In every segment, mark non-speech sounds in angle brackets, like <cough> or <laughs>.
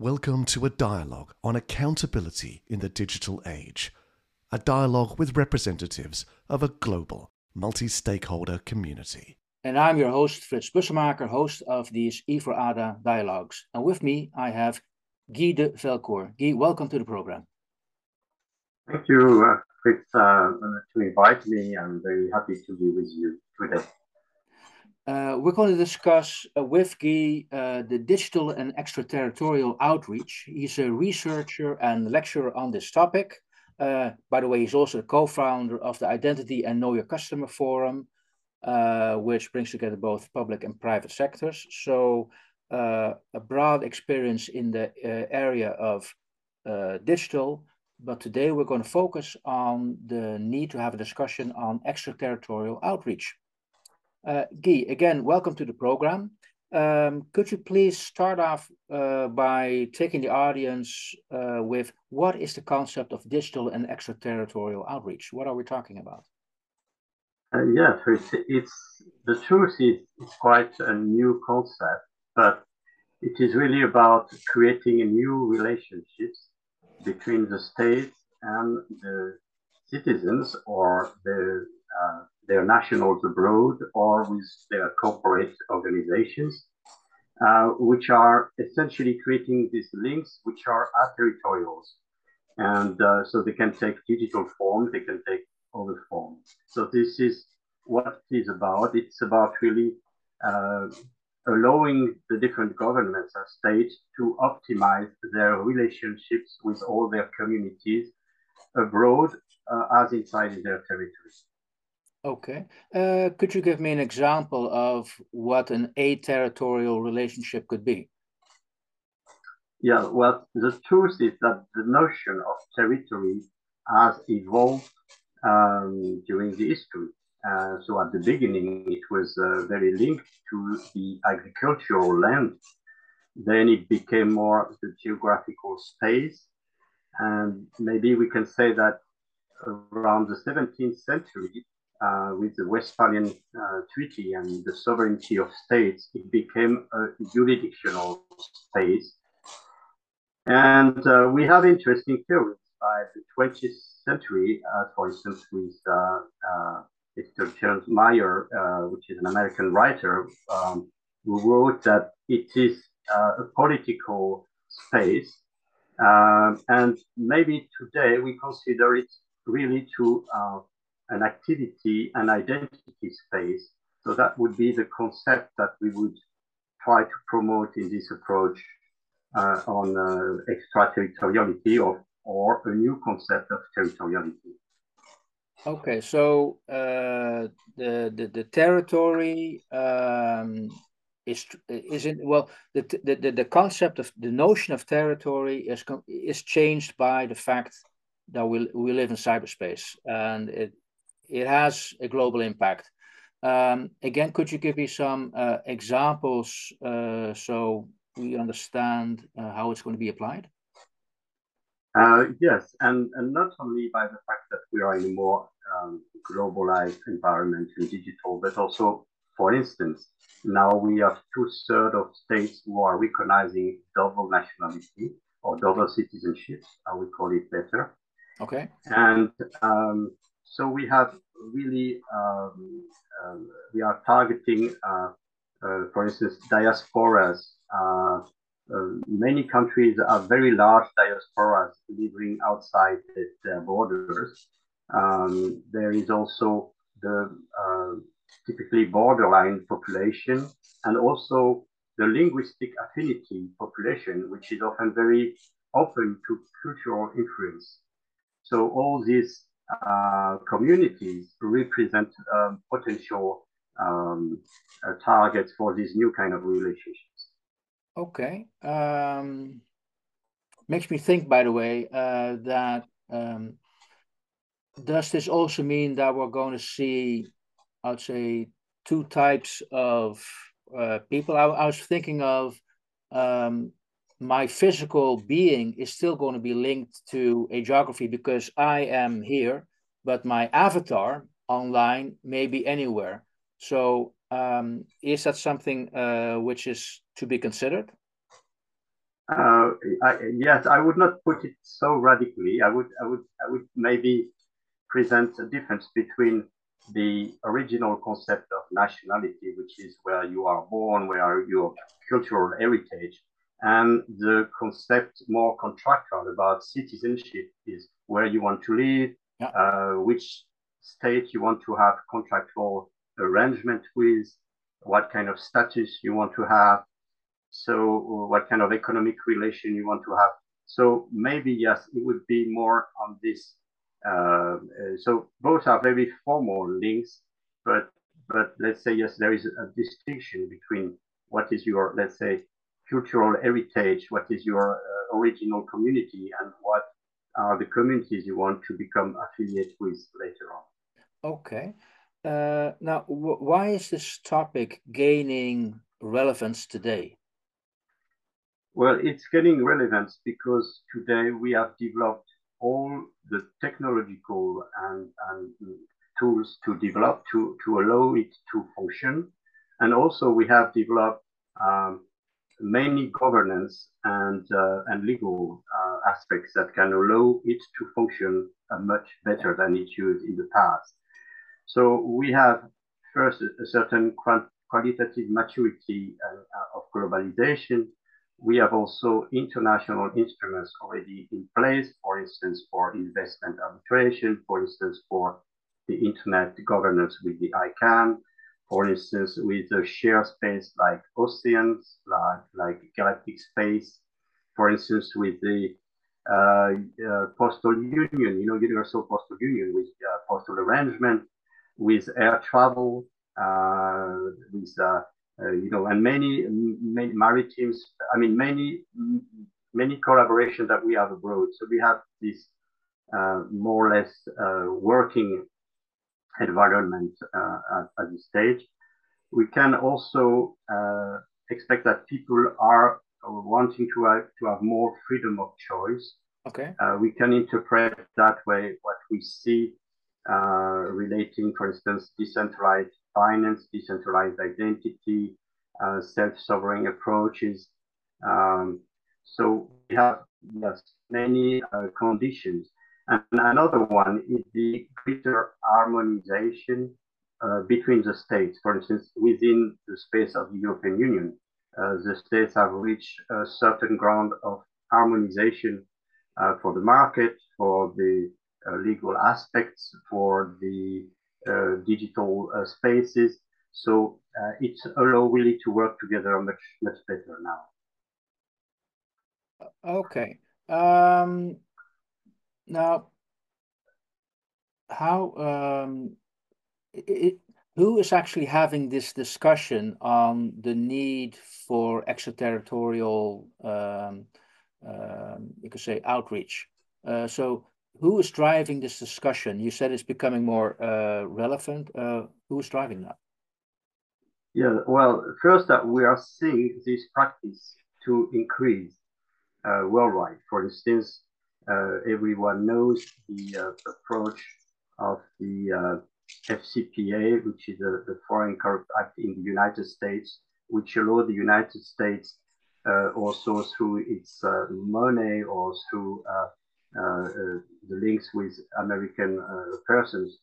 Welcome to a dialogue on accountability in the digital age. A dialogue with representatives of a global, multi stakeholder community. And I'm your host, Frits Bussemaker, host of these I4ADA dialogues. And with me, I have Guy de Velcourt. Guy, welcome to the program. Thank you, uh, Frits, uh, to invite me. I'm very happy to be with you today. Uh, we're going to discuss uh, with Guy uh, the digital and extraterritorial outreach. He's a researcher and lecturer on this topic. Uh, by the way, he's also the co-founder of the Identity and Know Your Customer Forum, uh, which brings together both public and private sectors. So uh, a broad experience in the area of digital, but today we're going to focus on the need to have a discussion on extraterritorial outreach. Uh, Guy, again, welcome to the program. Um, could you please start off uh, by taking the audience uh, with what is the concept of digital and extraterritorial outreach? What are we talking about? Uh, yeah, so it's, it's, the truth is it's quite a new concept, but it is really about creating new relationships between the state and the citizens or the uh, their nationals abroad or with their corporate organizations, uh, which are essentially creating these links which are territorials. And uh, so they can take digital form, they can take other forms. So this is what it is about. It's about really uh, allowing the different governments and states to optimize their relationships with all their communities abroad uh, as inside their territories. Okay. Uh, could you give me an example of what an a-territorial relationship could be? Yeah, well, the truth is that the notion of territory has evolved um, during the history. Uh, so at the beginning, it was uh, very linked to the agricultural land. Then it became more the geographical space. And maybe we can say that around the 17th century, uh, with the Westphalian uh, Treaty and the sovereignty of states, it became a jurisdictional space. And uh, we have interesting theories by the 20th century, uh, for instance, with uh, uh, Mr. James Meyer, which is an American writer, um, who wrote that it is a political space. And maybe today we consider it really to an activity and identity space. So that would be the concept that we would try to promote in this approach uh, on uh, extraterritoriality or, or a new concept of territoriality. Okay, so uh, the, the the territory um, is isn't well the, the the concept of the notion of territory is is changed by the fact that we we live in cyberspace and it it has a global impact. Um, again, could you give me some uh, examples uh, so we understand uh, how it's going to be applied? Uh, yes, and, and not only by the fact that we are in a more um, globalized environment and digital, but also, for instance, now we have two thirds of states who are recognizing double nationality or double citizenship, I would call it better. Okay. And um, so we have really, um, um, we are targeting, uh, uh, for instance, diasporas. Uh, uh, many countries are very large diasporas living outside their borders. Um, there is also the uh, typically borderline population and also the linguistic affinity population, which is often very open to cultural influence. So all these uh, communities represent um, potential um, uh, targets for these new kind of relationships. Okay. Um, makes me think, by the way, uh, that um, does this also mean that we're going to see, I'd say, two types of uh, people? I, I, was thinking of um, my physical being is still going to be linked to a geography because I am here, but my avatar online may be anywhere. So um, is that something uh, which is to be considered? Uh, I, yes, I would not put it so radically. I would, I would, I would maybe present a difference between the original concept of nationality, which is where you are born, where your cultural heritage, and the concept more contractual about citizenship is where you want to live, yeah. uh, which state you want to have contractual arrangement with, what kind of status you want to have, so what kind of economic relation you want to have. So maybe yes, it would be more on this. Uh, so both are very formal links, but but let's say yes, there is a distinction between what is your let's say cultural heritage, what is your uh, original community, and what are the communities you want to become affiliated with later on. Okay. Uh, now, why is this topic gaining relevance today? Well, it's gaining relevance because today we have developed all the technological and, and tools to develop to, to allow it to function. And also we have developed um, many governance and, uh, and legal uh, aspects that can allow it to function uh, much better than it used in the past. So we have first a, certain qualitative maturity of globalization. We have also international instruments already in place, for instance, for investment arbitration, for instance, for the internet governance with the ICANN, for instance, with a shared space like oceans, like, like galactic space, for instance, with the uh, uh, postal union, you know, universal postal union with uh, postal arrangement, with air travel, uh, with, uh, uh, you know, and many, many maritime, I mean, many, many collaboration that we have abroad. So we have this more or less working environment uh, at, at, this stage. We can also uh, expect that people are wanting to have, to have more freedom of choice. Okay. Uh, we can interpret that way what we see uh, relating, for instance, decentralized finance, decentralized identity, uh, self-sovereign approaches. Um, so we have yes, many uh, conditions and another one is the greater harmonization uh, between the states. For instance, within the space of the European Union, uh, the states have reached a certain ground of harmonization uh, for the market, for the uh, legal aspects, for the uh, digital uh, spaces. So it's allow really to work together much much better now. Okay. Um, now, how um, it, who is actually having this discussion on the need for extraterritorial, um, um, you could say, outreach? Uh, so, who is driving this discussion? You said it's becoming more uh, relevant. Uh, who is driving that? Yeah, well, first we are seeing this practice to increase uh, worldwide. For instance, Uh, everyone knows the uh, approach of the uh, FCPA, which is a, the Foreign Corrupt Act in the United States, which allow the United States uh, also through its money or through the links with American persons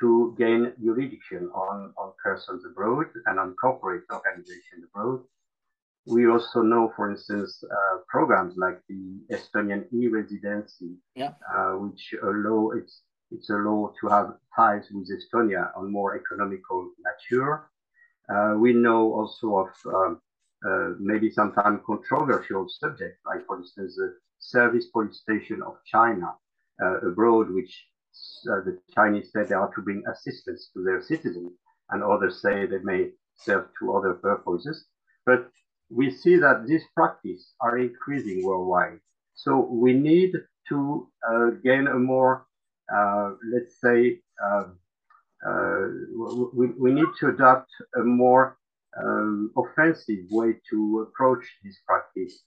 to gain jurisdiction on, on persons abroad and on corporate organizations abroad. We also know, for instance, uh, programs like the Estonian e-residency, yeah. uh, which allow it's it's a law to have ties with Estonia on more economical nature. Uh, we know also of um, uh, maybe sometimes controversial subjects, like for instance the service police station of China uh, abroad, which uh, the Chinese say they are to bring assistance to their citizens, and others say they may serve to other purposes. But we see that these practices are increasing worldwide. So we need to uh, gain a more, uh, let's say, um, uh, we, we need to adopt a more um, offensive way to approach this practice.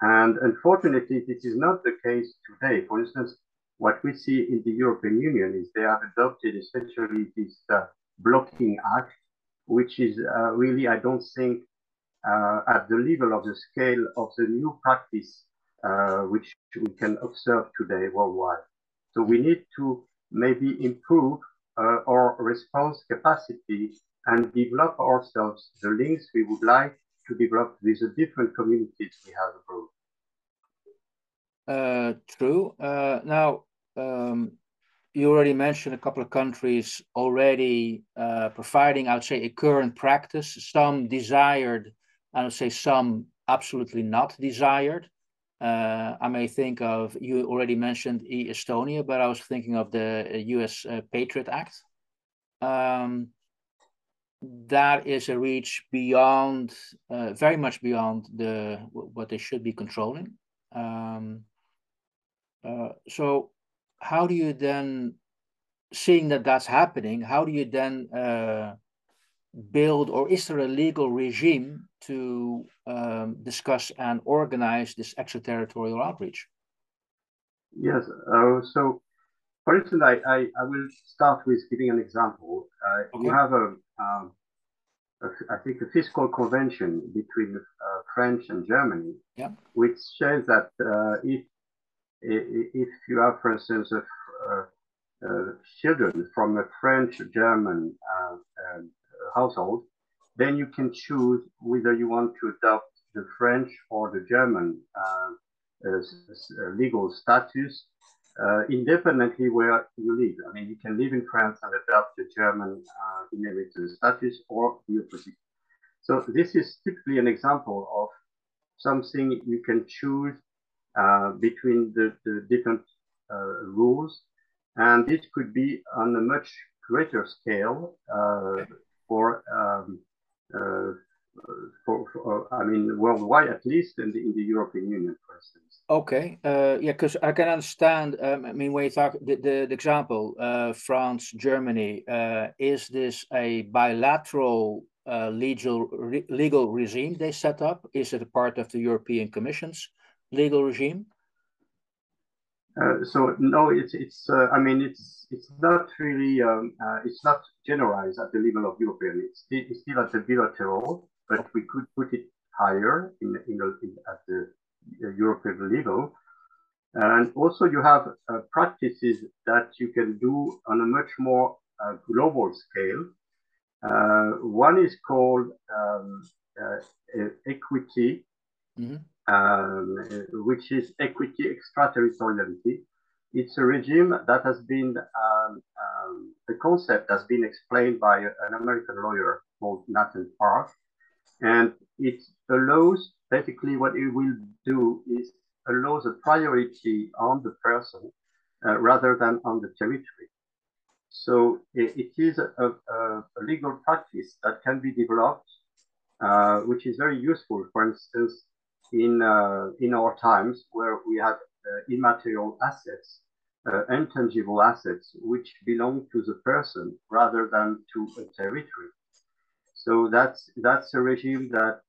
And unfortunately, this is not the case today. For instance, what we see in the European Union is they have adopted essentially this uh, blocking act, which is uh, really, I don't think, at the level of the scale of the new practice, uh, which we can observe today worldwide. So we need to maybe improve uh, our response capacity and develop ourselves the links we would like to develop with the different communities we have abroad. Uh, true. Uh, now, um, you already mentioned a couple of countries already uh, providing, I would say, a current practice, some desired, I would say some absolutely not desired. Uh, I may think of, you already mentioned e-Estonia, but I was thinking of the US uh, Patriot Act. Um, that is a reach beyond, uh, very much beyond the what they should be controlling. Um, uh, so how do you then, seeing that that's happening, how do you then uh, build, or is there a legal regime to um, discuss and organize this extraterritorial outreach? Yes. Uh, so, for instance, I, I, I, will start with giving an example. Uh, okay. You have a, um, a, I think, a fiscal convention between uh, French and Germany, yeah. which says that uh, if if you have, for instance, a, uh, uh, children from a French German uh, um, household, then you can choose whether you want to adopt the French or the German legal status uh, independently where you live. I mean, you can live in France and adopt the German uh, inheritance status or the opposite. So this is typically an example of something you can choose uh, between the, the different uh, rules. And this could be on a much greater scale uh, for, um, for, for, I mean, worldwide at least, in the, in the European Union, for instance. Okay, uh, yeah, because I can understand. Um, I mean, when you talk the, the, the example, uh, France, Germany, uh, is this a bilateral legal re legal regime they set up? Is it a part of the European Commission's legal regime? Uh, so no, it's it's. Uh, I mean, it's it's not really. Um, uh, it's not generalized at the level of European. It's still, it's still at the bilateral, but we could put it higher in in, in at the European level. And also, you have uh, practices that you can do on a much more uh, global scale. Uh, one is called um, equity. Mm -hmm um, which is equity extraterritoriality. It's a regime that has been, um, um, the concept has been explained by an American lawyer called Nathan Park. And it allows, basically what it will do is allows a priority on the person uh, rather than on the territory. So it, it is a, a, a, legal practice that can be developed, uh, which is very useful. For instance, in, uh, in our times where we have uh, immaterial assets, uh, intangible assets, which belong to the person rather than to a territory. So that's, that's a regime that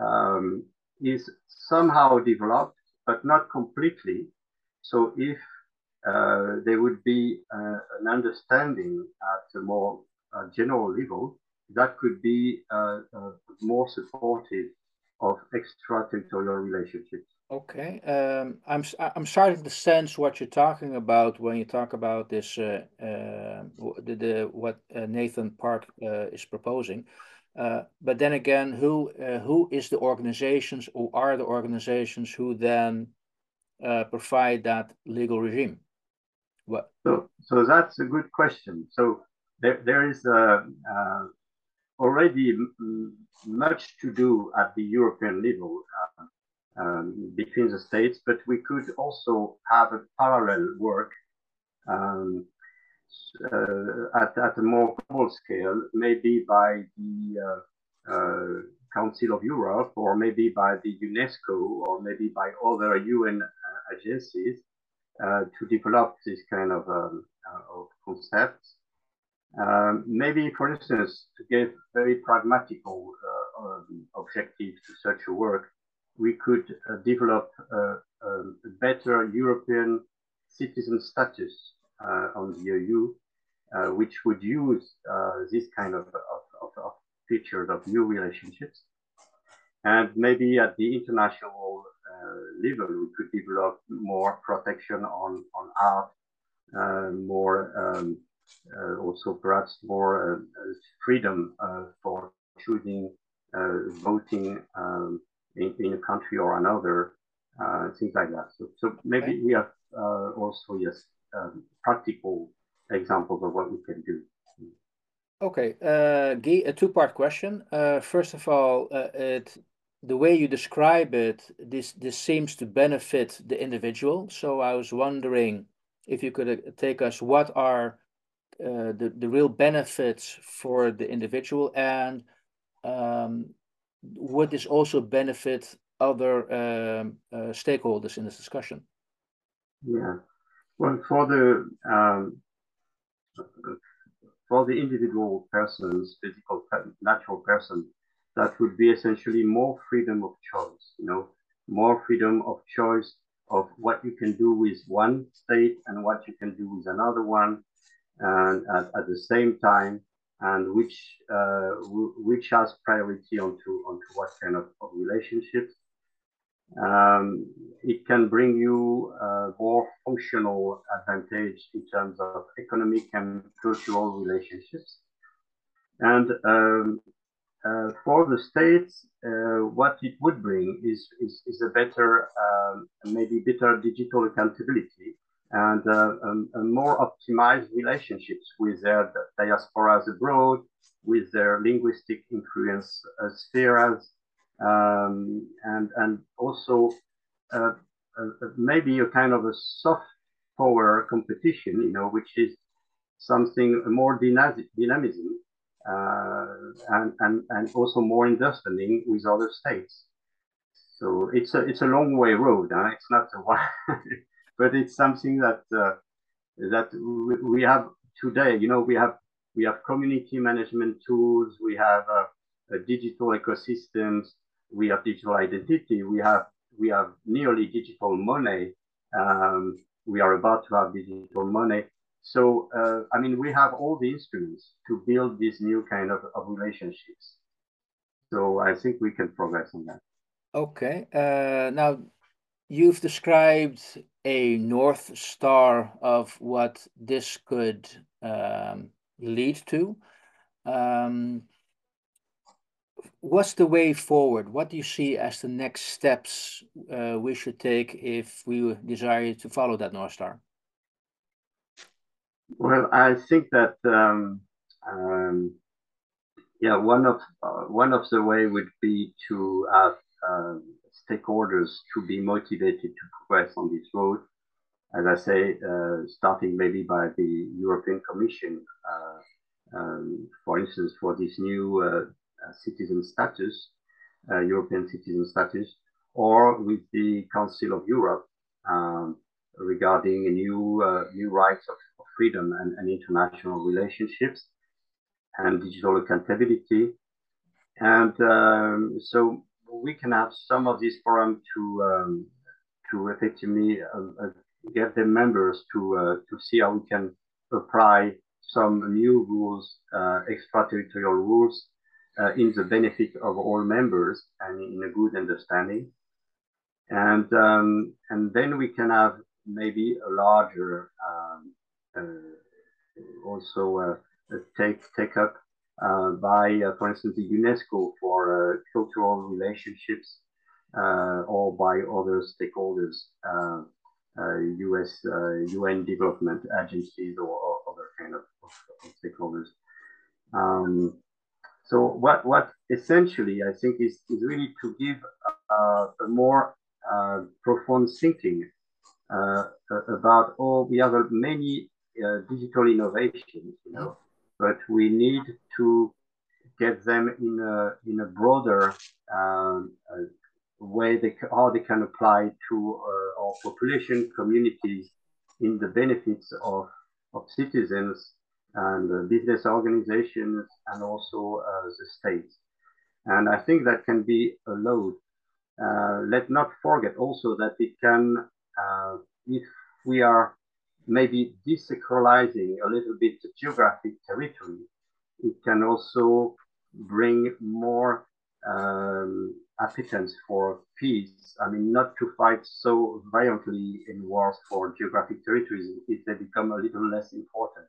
um, is somehow developed, but not completely. So if uh, there would be uh, an understanding at a more uh, general level, that could be more supportive of extraterritorial relationships. Okay, um, I'm I'm starting to sense what you're talking about when you talk about this uh, uh, the, the what uh, Nathan Park uh, is proposing. Uh, but then again, who uh, who is the organizations or are the organizations who then provide that legal regime? What? So so that's a good question. So there there is a already much to do at the European level uh, um, between the states, but we could also have a parallel work um, uh, at, at a more global scale, maybe by the uh, uh Council of Europe, or maybe by the UNESCO, or maybe by other UN uh, agencies uh, to develop this kind of, um, of concepts. Um, maybe, for instance, to give very pragmatical uh, um, objectives to such a work, we could uh, develop uh, um, a better European citizen status uh, on the EU, uh, which would use uh, this kind of, of, of, features of new relationships. And maybe at the international uh, level, we could develop more protection on, on art, uh, more um, uh, also perhaps more uh, freedom uh, for choosing voting um, in, in, a country or another, things like that. So, so maybe okay. we have also, yes, um, practical examples of what we can do. Okay, uh, Guy, a two-part question. Uh, first of all, uh, it, the way you describe it, this this seems to benefit the individual. So I was wondering if you could uh, take us what are uh, the the real benefits for the individual, and um, would this also benefit other um, uh, stakeholders in this discussion? Yeah, well, for the um, for the individual persons, physical, natural person, that would be essentially more freedom of choice, you know, more freedom of choice of what you can do with one state and what you can do with another one, and at, at the same time, and which uh, which has priority onto onto what kind of, of relationships. Um, it can bring you uh, more functional advantage in terms of economic and cultural relationships. And um, uh, for the states, uh, what it would bring is, is, is a better, um, maybe better digital accountability and uh, um, more optimized relationships with their diasporas abroad, with their linguistic influence uh, spheres, um, and and also uh, uh, maybe a kind of a soft power competition, you know, which is something more dynamism uh, and, and, and also more understanding with other states. So it's a it's a long way road. Huh? It's not a <laughs> one, but it's something that uh, that we have today. You know, we have we have community management tools. We have uh, digital ecosystems we have digital identity, we have we have nearly digital money. Um, we are about to have digital money. So uh, I mean, we have all the instruments to build this new kind of, of relationships. So I think we can progress on that. Okay. Uh, now you've described a north star of what this could um, lead to. Um, what's the way forward? What do you see as the next steps uh, we should take if we desire to follow that North Star? Well, I think that um, um, yeah, one of uh, one of the way would be to have uh, stakeholders to be motivated to progress on this road. As I say, uh, starting maybe by the European Commission, uh, um, for instance, for this new uh, citizen status, European citizen status, or with the Council of Europe um, regarding new uh, new rights of, of freedom and, and, international relationships and digital accountability. And um, so we can have some of these forums to um, to effectively uh, uh, get the members to uh, to see how we can apply some new rules, extraterritorial rules uh, in the benefit of all members and in a good understanding. And, um, and then we can have maybe a larger um, uh, also uh, take, take up uh, by, uh, for instance, the UNESCO for uh, cultural relationships or by other stakeholders, US, UN development agencies or, or other kind of, of stakeholders. Um, so what what essentially I think is, is really to give uh, a more uh, profound thinking uh, about all the other many uh, digital innovations, you know, but we need to get them in a in a broader um, uh, way they how they can apply to uh, our population communities in the benefits of of citizens and uh, business organizations and also uh, the states. And I think that can be a load. Uh, let not forget also that it can, if we are maybe desacralizing a little bit the geographic territory, it can also bring more um, for peace. I mean, not to fight so violently in wars for geographic territories if they become a little less important.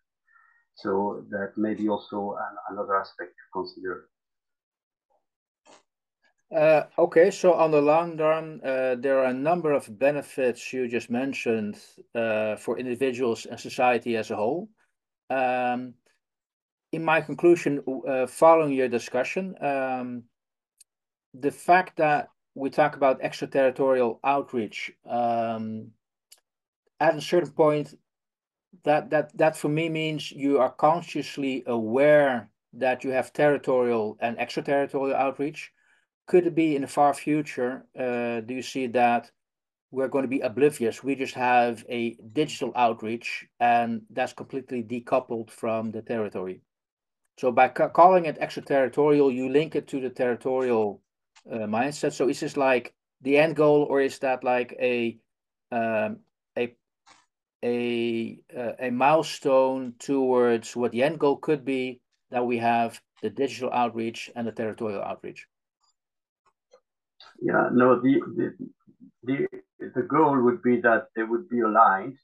So that may be also an, another aspect to consider. Uh, okay, so on the long run, uh, there are a number of benefits you just mentioned uh, for individuals and society as a whole. Um, in my conclusion, uh, following your discussion, um, the fact that we talk about extraterritorial outreach, um, at a certain point, that that that for me means you are consciously aware that you have territorial and extraterritorial outreach. Could it be in the far future? Uh, do you see that we're going to be oblivious? We just have a digital outreach, and that's completely decoupled from the territory. So by ca calling it extraterritorial, you link it to the territorial uh, mindset. So is this like the end goal, or is that like a um, a a uh, a milestone towards what the end goal could be? That we have the digital outreach and the territorial outreach. Yeah, no, the the the, the goal would be that they would be aligned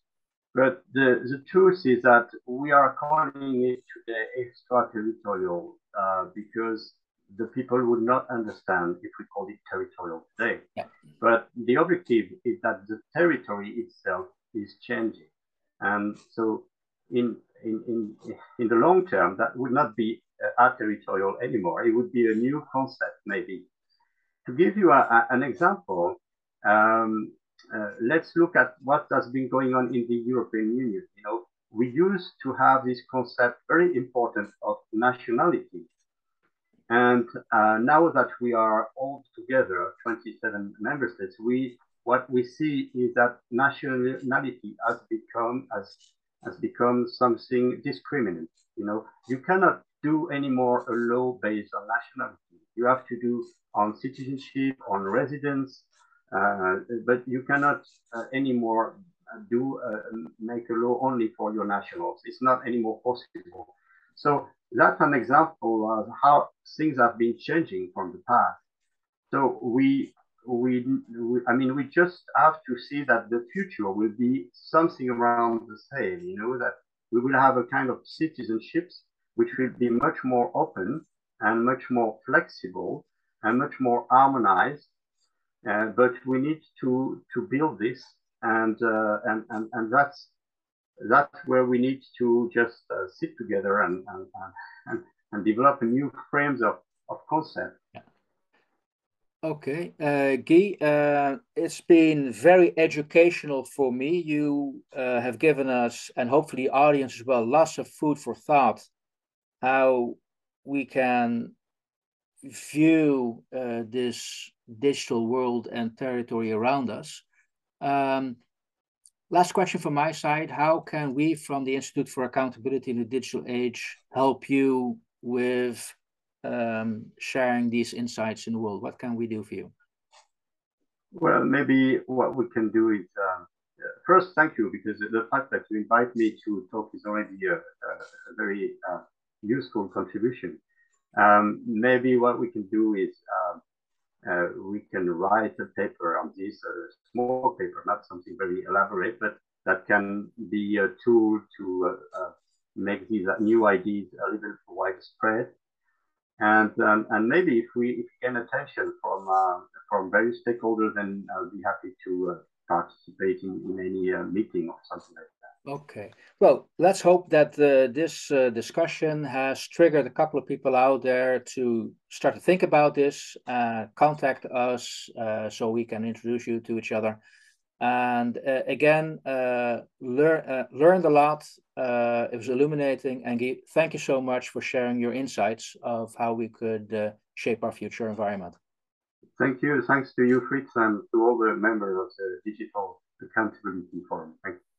but the, the truth is that we are calling it today extraterritorial uh, because the people would not understand if we call it territorial today. Yeah. But the objective is that the territory itself is changing. And so in, in, in, in the long term, that would not be uh, territorial anymore. It would be a new concept, maybe. To give you a, a, an example, um, uh, let's look at what has been going on in the European Union. You know, we used to have this concept very important of nationality. And uh, now that we are all together, 27 member states, we what we see is that nationality has become has has become something discriminant. You know, you cannot do anymore a law based on nationality. You have to do on citizenship, on residence, uh, but you cannot uh, anymore do uh, make a law only for your nationals. It's not anymore possible. So that's an example of how things have been changing from the past. So we, we, we, I mean, we just have to see that the future will be something around the same. You know that we will have a kind of citizenships which will be much more open and much more flexible and much more harmonized uh, but we need to to build this, and uh, and and and that's that's where we need to just uh, sit together and and, and and develop new frames of of concept. Yeah. Okay, uh, Guy, uh, it's been very educational for me. You uh, have given us, and hopefully the audience as well, lots of food for thought how we can view uh, this digital world and territory around us. Um, last question from my side. How can we from the Institute for Accountability in the Digital Age help you with um, sharing these insights in the world? What can we do for you? Well, maybe what we can do is um, first, thank you because the fact that you invite me to talk is already a, a very uh, useful contribution. Um, maybe what we can do is um, uh, we can write a paper on this, a small paper, not something very elaborate, but that can be a tool to uh, uh, make these new ideas a little bit widespread. And um, and maybe if we, if we get attention from uh, from various stakeholders, then I'll be happy to uh, participate in, in any uh, meeting or something like that. Okay. Well, let's hope that uh, this uh, discussion has triggered a couple of people out there to start to think about this, uh, contact us uh, so we can introduce you to each other. And uh, again, uh, learn, learned a lot. it was illuminating. And thank you so much for sharing your insights of how we could shape our future environment. Thank you. Thanks to you, Frits, and to all the members of the Digital Accountability Forum. Thank you.